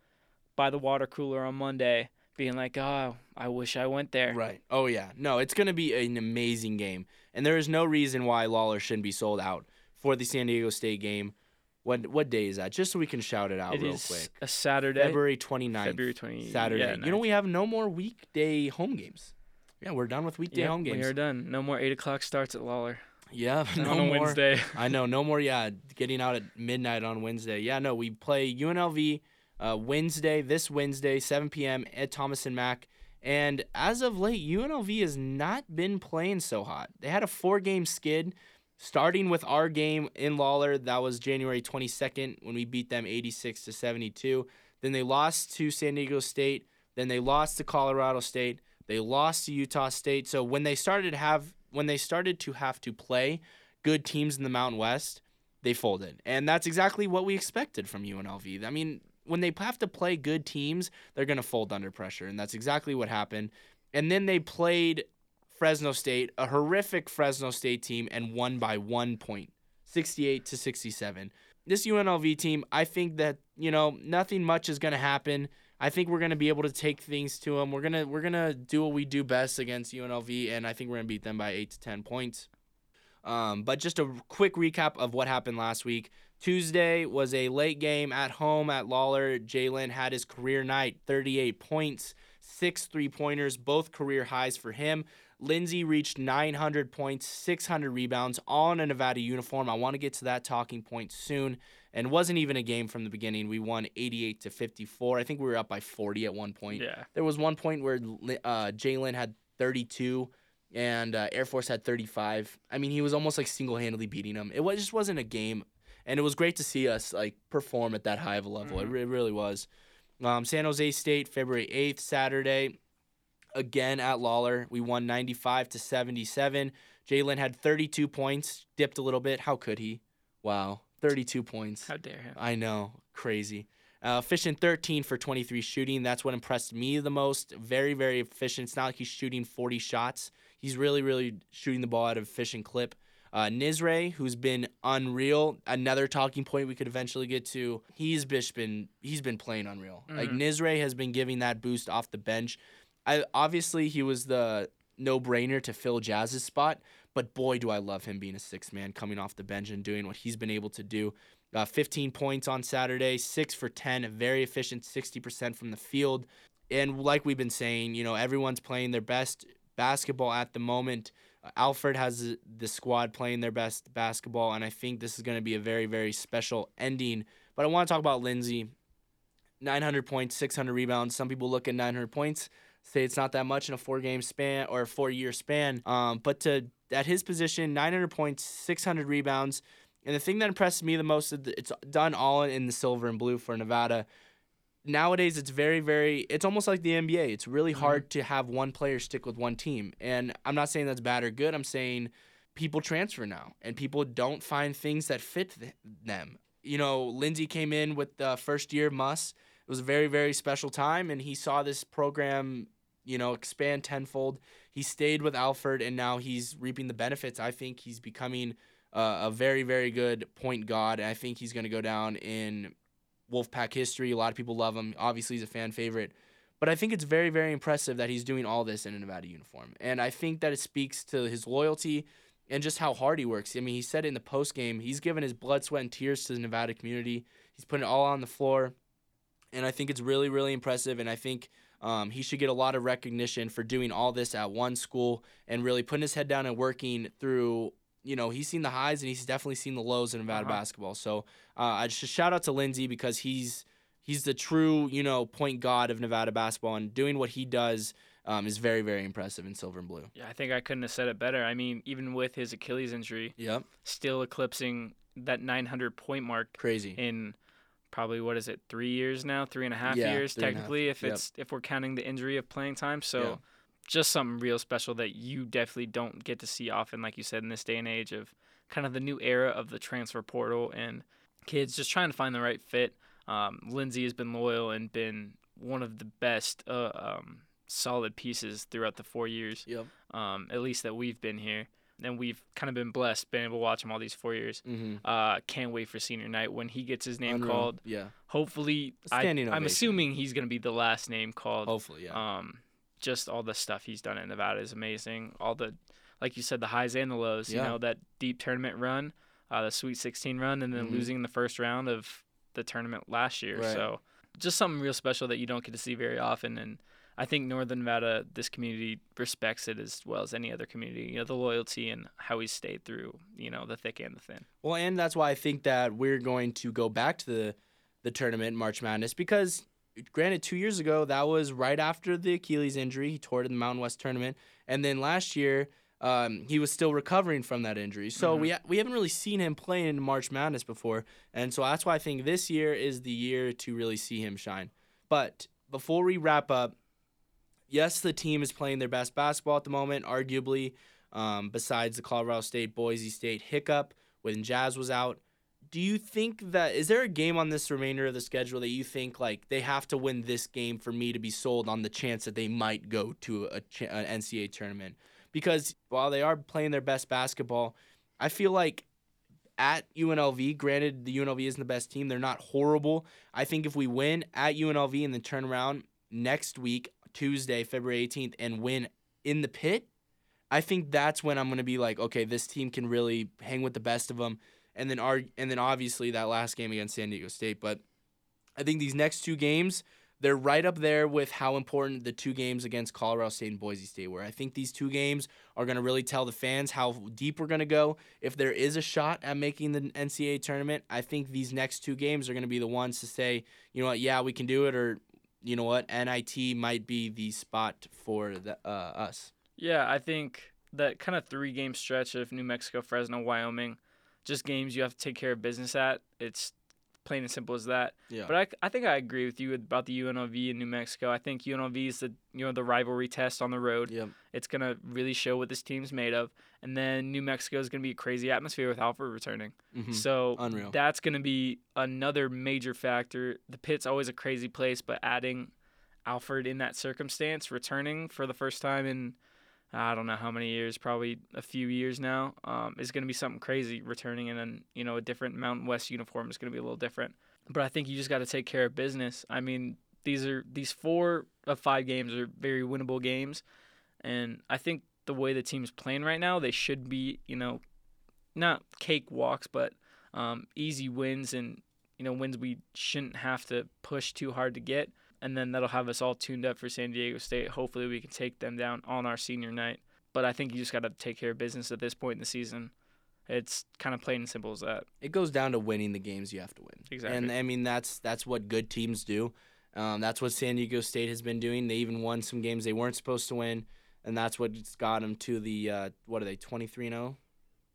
Speaker 2: by the water cooler on Monday, being like, oh, I wish I went there.
Speaker 1: Right. Oh yeah. No, it's gonna be an amazing game, and there is no reason why Lawlor shouldn't be sold out for the San Diego State game. What what day is that? Just so we can shout it out
Speaker 2: It
Speaker 1: real
Speaker 2: is
Speaker 1: quick.
Speaker 2: a Saturday,
Speaker 1: February 29th.
Speaker 2: February 20
Speaker 1: Saturday.
Speaker 2: Yeah,
Speaker 1: you know we have no more weekday home games. Yeah, we're done with weekday
Speaker 2: Yep,
Speaker 1: home games.
Speaker 2: We are done. No more eight o'clock starts at Lawlor
Speaker 1: Yeah, no
Speaker 2: on a
Speaker 1: more.
Speaker 2: Wednesday.
Speaker 1: I know, no more. Yeah, getting out at midnight on Wednesday. Yeah, no, we play UNLV uh, Wednesday, this Wednesday, 7 p.m. at Thomas and Mack. And as of late, UNLV has not been playing so hot. They had a four-game skid, starting with our game in Lawlor. That was January 22nd when we beat them 86 to 72. Then they lost to San Diego State. Then they lost to Colorado State. They lost to Utah State. So when they started have when they started to have to play good teams in the Mountain West, they folded. And that's exactly what we expected from UNLV. I mean, when they have to play good teams, they're going to fold under pressure. And that's exactly what happened. And then they played Fresno State, a horrific Fresno State team, and won by one point, 68 to 67. This UNLV team, I think that, you know, nothing much is going to happen. I think we're going to be able to take things to them. We're to we're to do what we do best against UNLV and I think we're to beat them by 8 to 10 points. Um, but just a quick recap of what happened last week. Tuesday was a late game at home at Lawlor. Jalen had his career night, 38 points, six three pointers, both career highs for him. Lindsey reached 900 points, 600 rebounds, all in a Nevada uniform. I want to get to that talking point soon. And wasn't even a game from the beginning. We won 88 to 54. I think we were up by 40 at one point.
Speaker 2: Yeah.
Speaker 1: There was one point where uh, Jalen had 32 and uh, Air Force had 35. I mean, he was almost like single-handedly beating them. It was, just wasn't a game, and it was great to see us like perform at that high of a level. It, re- it really was. Um, San Jose State, February 8th, Saturday, again at Lawlor. We won 95 to 77. Jalen had 32 points, dipped a little bit. How could he? Wow, 32 points.
Speaker 2: How dare him?
Speaker 1: I know, crazy. Uh, efficient 13 for 23 shooting. That's what impressed me the most. Very, very efficient. It's not like he's shooting 40 shots. He's really, really shooting the ball at an efficient clip. Uh, Nisre, who's been unreal. Another talking point we could eventually get to. He's been he's been playing unreal. Like
Speaker 2: Mhm.
Speaker 1: Nisre has been giving that boost off the bench. I obviously he was the no brainer to fill Jazz's spot, but boy do I love him being a six man coming off the bench and doing what he's been able to do. Uh, 15 points on Saturday, six for 10, very efficient, 60% from the field. And like we've been saying, you know, everyone's playing their best basketball at the moment. Uh, Alford has the squad playing their best basketball, and I think this is going to be a very, very special ending. But I want to talk about Lindsey. 900 points, 600 rebounds. Some people look at 900 points, say it's not that much in a four game span or a four year span. Um, but to at his position, 900 points, 600 rebounds. And the thing that impresses me the most is it's done all in the silver and blue for Nevada. Nowadays, it's very, very, it's almost like the NBA. It's really
Speaker 2: Mhm.
Speaker 1: hard to have one player stick with one team. And I'm not saying that's bad or good. I'm saying people transfer now and people don't find things that fit th- them. You know, Lindsey came in with the first year Muss. It was a very, very special time, and he saw this program, you know, expand tenfold. He stayed with Alford, and now he's reaping the benefits. I think he's becoming uh, a very, very good point guard. And I think he's going to go down in Wolfpack history. A lot of people love him. Obviously, he's a fan favorite. But I think it's very, very impressive that he's doing all this in a Nevada uniform. And I think that it speaks to his loyalty and just how hard he works. I mean, he said in the post game, he's given his blood, sweat, and tears to the Nevada community. He's putting it all on the floor. And I think it's really, really impressive. And I think um, he should get a lot of recognition for doing all this at one school and really putting his head down and working through. You know, he's seen the highs and he's definitely seen the lows in Nevada
Speaker 2: Uh-huh.
Speaker 1: basketball. So uh, I just shout out to Lindsey because he's he's the true you know point god of Nevada basketball and doing what he does um, is very very impressive in silver and blue.
Speaker 2: Yeah, I think I couldn't have said it better. I mean, even with his Achilles injury,
Speaker 1: Yep,
Speaker 2: still eclipsing that 900 point mark
Speaker 1: crazy.
Speaker 2: in probably what is it, three years now, three and a half
Speaker 1: Yeah,
Speaker 2: years
Speaker 1: a half.
Speaker 2: technically, if
Speaker 1: Yep.
Speaker 2: it's if we're counting the injury of playing time. So
Speaker 1: Yeah.
Speaker 2: just something real special that you definitely don't get to see often, like you said, in this day and age of kind of the new era of the transfer portal and kids just trying to find the right fit. Um, Lindsey has been loyal and been one of the best uh, um, solid pieces throughout the four years
Speaker 1: Yep.
Speaker 2: um, at least that we've been here. And we've kind of been blessed, been able to watch him all these four years.
Speaker 1: Mm-hmm.
Speaker 2: Uh, can't wait for senior night when he gets his name
Speaker 1: Unreal.
Speaker 2: called.
Speaker 1: Yeah.
Speaker 2: Hopefully, I,
Speaker 1: Standing
Speaker 2: I'm assuming he's going to be the last name called.
Speaker 1: Hopefully, yeah.
Speaker 2: Um, just all the stuff he's done in Nevada is amazing. All the, like you said, the highs and the lows.
Speaker 1: Yeah.
Speaker 2: You know that deep tournament run, uh, the Sweet 16 run, and then
Speaker 1: Mhm.
Speaker 2: losing in the first round of the tournament last year.
Speaker 1: Right.
Speaker 2: So just something real special that you don't get to see very often. And I think Northern Nevada, this community respects it as well as any other community. You know, the loyalty and how he's stayed through, you know, the thick and the thin.
Speaker 1: Well, and that's why I think that we're going to go back to the the tournament March Madness because granted 2 years ago that was right after the Achilles injury, he tore it in the Mountain West tournament, and then last year um, he was still recovering from that injury. So
Speaker 2: Mhm.
Speaker 1: we ha- we haven't really seen him play in March Madness before, and so that's why I think this year is the year to really see him shine. But before we wrap up, yes, the team is playing their best basketball at the moment, arguably, um, besides the Colorado State Boise State hiccup when Jazz was out. Do you think that is there a game on this remainder of the schedule that you think like they have to win this game for me to be sold on the chance that they might go to a an NCAA tournament? Because while they are playing their best basketball, I feel like at UNLV, granted the UNLV isn't the best team, they're not horrible. I think if we win at UNLV and then turn around next week, Tuesday, February 18th, and win in the pit, I think that's when I'm going to be like, okay, this team can really hang with the best of them. And then, our, and then obviously that last game against San Diego State. But I think these next two games, they're right up there with how important the two games against Colorado State and Boise State were. I think these two games are going to really tell the fans how deep we're going to go. If there is a shot at making the NCAA tournament, I think these next two games are going to be the ones to say, you know what, yeah, we can do it, or you know what, NIT might be the spot for the, uh, us.
Speaker 2: Yeah, I think that kind of three game stretch of New Mexico, Fresno, Wyoming, just games you have to take care of business at. It's plain and simple as that.
Speaker 1: Yeah.
Speaker 2: But I, I think I agree with you about the UNLV in New Mexico. I think UNLV is the you know the rivalry test on the road.
Speaker 1: Yep.
Speaker 2: It's gonna really show what this team's made of. And then New Mexico is gonna be a crazy atmosphere with Alford returning.
Speaker 1: Mm-hmm.
Speaker 2: So
Speaker 1: Unreal.
Speaker 2: that's gonna be another major factor. The pit's always a crazy place, but adding Alford in that circumstance, returning for the first time in I don't know how many years, probably a few years now, um, is going to be something crazy. Returning in an you know a different Mountain West uniform is going to be a little different. But I think you just got to take care of business. I mean, these are these four of five games are very winnable games, and I think the way the team's playing right now, they should be you know not cakewalks, but um, easy wins and you know wins we shouldn't have to push too hard to get and then that'll have us all tuned up for San Diego State. Hopefully, we can take them down on our senior night. But I think you just got to take care of business at this point in the season. It's kind of plain and simple as that.
Speaker 1: it goes down to winning the games you have to win.
Speaker 2: Exactly.
Speaker 1: And I mean that's that's what good teams do. Um, that's what San Diego State has been doing. They even won some games they weren't supposed to win, and that's what's got them to the uh, what are they 23 0,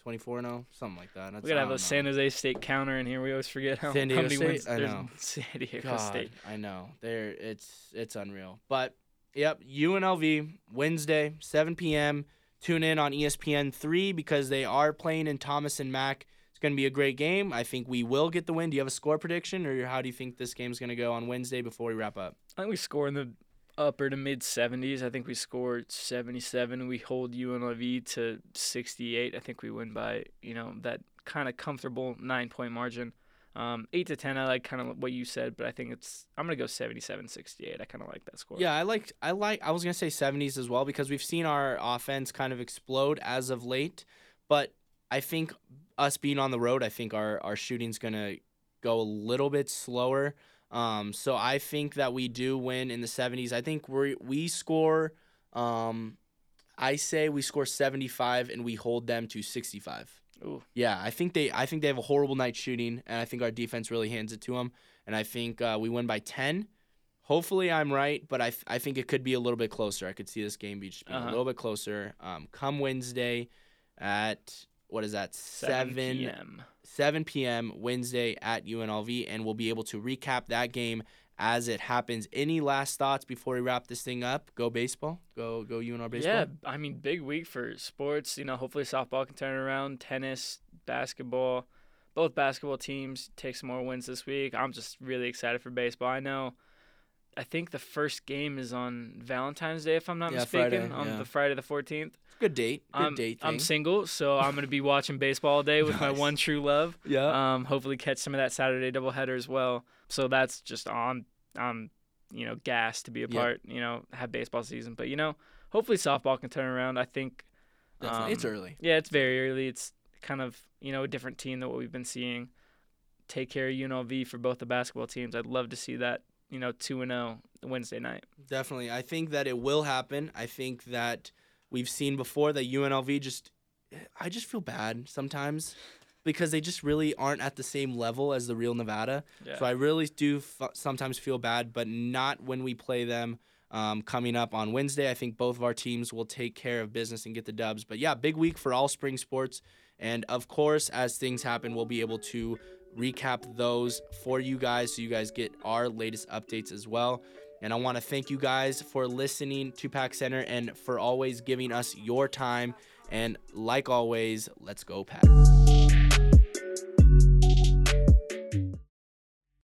Speaker 1: 24 0, something like that. That's,
Speaker 2: We gotta have a
Speaker 1: know.
Speaker 2: San Jose State counter in here. We always forget how,
Speaker 1: San
Speaker 2: how
Speaker 1: Diego
Speaker 2: many
Speaker 1: State?
Speaker 2: wins
Speaker 1: I know.
Speaker 2: San Diego
Speaker 1: God,
Speaker 2: State.
Speaker 1: I know. There it's it's unreal. But yep, UNLV Wednesday, 7 p.m. Tune in on ESPN three because they are playing in Thomas and Mack. It's going to be a great game. I think we will get the win. Do you have a score prediction, or how do you think this game's going to go on Wednesday before we wrap up?
Speaker 2: I think we score in the upper to mid 70s. I think we scored 77. We hold UNLV to 68. I think we win by you know that kind of comfortable nine point margin. Um, eight to ten. I like kind of what you said, but I think it's I'm gonna go 77-68. I kind of like that score.
Speaker 1: Yeah, I like I like I was gonna say 70s as well because we've seen our offense kind of explode as of late, but I think us being on the road, I think our our shooting's gonna go a little bit slower. Um, so I think that we do win in the 70s. I think we we score. Um, I say we score 75 and we hold them to 65.
Speaker 2: Ooh.
Speaker 1: Yeah, I think they I think they have a horrible night shooting, and I think our defense really hands it to them. And I think uh, we win by 10. Hopefully, I'm right, but I, th- I think it could be a little bit closer. I could see this game be just being
Speaker 2: Uh-huh.
Speaker 1: a little bit closer. Um, come Wednesday at what is that 7
Speaker 2: 7 p.m.
Speaker 1: 7 p.m. Wednesday at UNLV, and we'll be able to recap that game as it happens. Any last thoughts before we wrap this thing up? Go baseball. Go go UNR baseball.
Speaker 2: Yeah, I mean, big week for sports. You know, hopefully softball can turn around. Tennis, basketball, both basketball teams take some more wins this week. I'm just really excited for baseball. I know. I think the first game is on Valentine's Day, if I'm not
Speaker 1: Yeah,
Speaker 2: mistaken,
Speaker 1: Friday,
Speaker 2: on
Speaker 1: yeah.
Speaker 2: the Friday the 14th.
Speaker 1: Good date. Good
Speaker 2: I'm,
Speaker 1: date.
Speaker 2: I'm single, so I'm gonna be watching baseball all day with my one true love.
Speaker 1: yeah.
Speaker 2: Um, hopefully catch some of that Saturday doubleheader as well. So that's just on. I'm, you know, gassed to be a
Speaker 1: Yep.
Speaker 2: part. You know, have baseball season, but you know, hopefully softball can turn around. I think.
Speaker 1: Definitely. it's
Speaker 2: um,
Speaker 1: early.
Speaker 2: Yeah, it's very early. It's kind of you know a different team than what we've been seeing. Take care of UNLV for both the basketball teams. I'd love to see that. You know, two and zero Wednesday night.
Speaker 1: Definitely. I think that it will happen. I think that we've seen before that UNLV just I just feel bad sometimes because they just really aren't at the same level as the real Nevada.
Speaker 2: Yeah.
Speaker 1: So I really do f- sometimes feel bad, but not when we play them um, coming up on Wednesday. I think both of our teams will take care of business and get the dubs. But yeah, big week for all spring sports. And of course, as things happen, we'll be able to recap those for you guys so you guys get our latest updates as well. And I want to thank you guys for listening to Pack Center and for always giving us your time. And like always, let's go, Pack.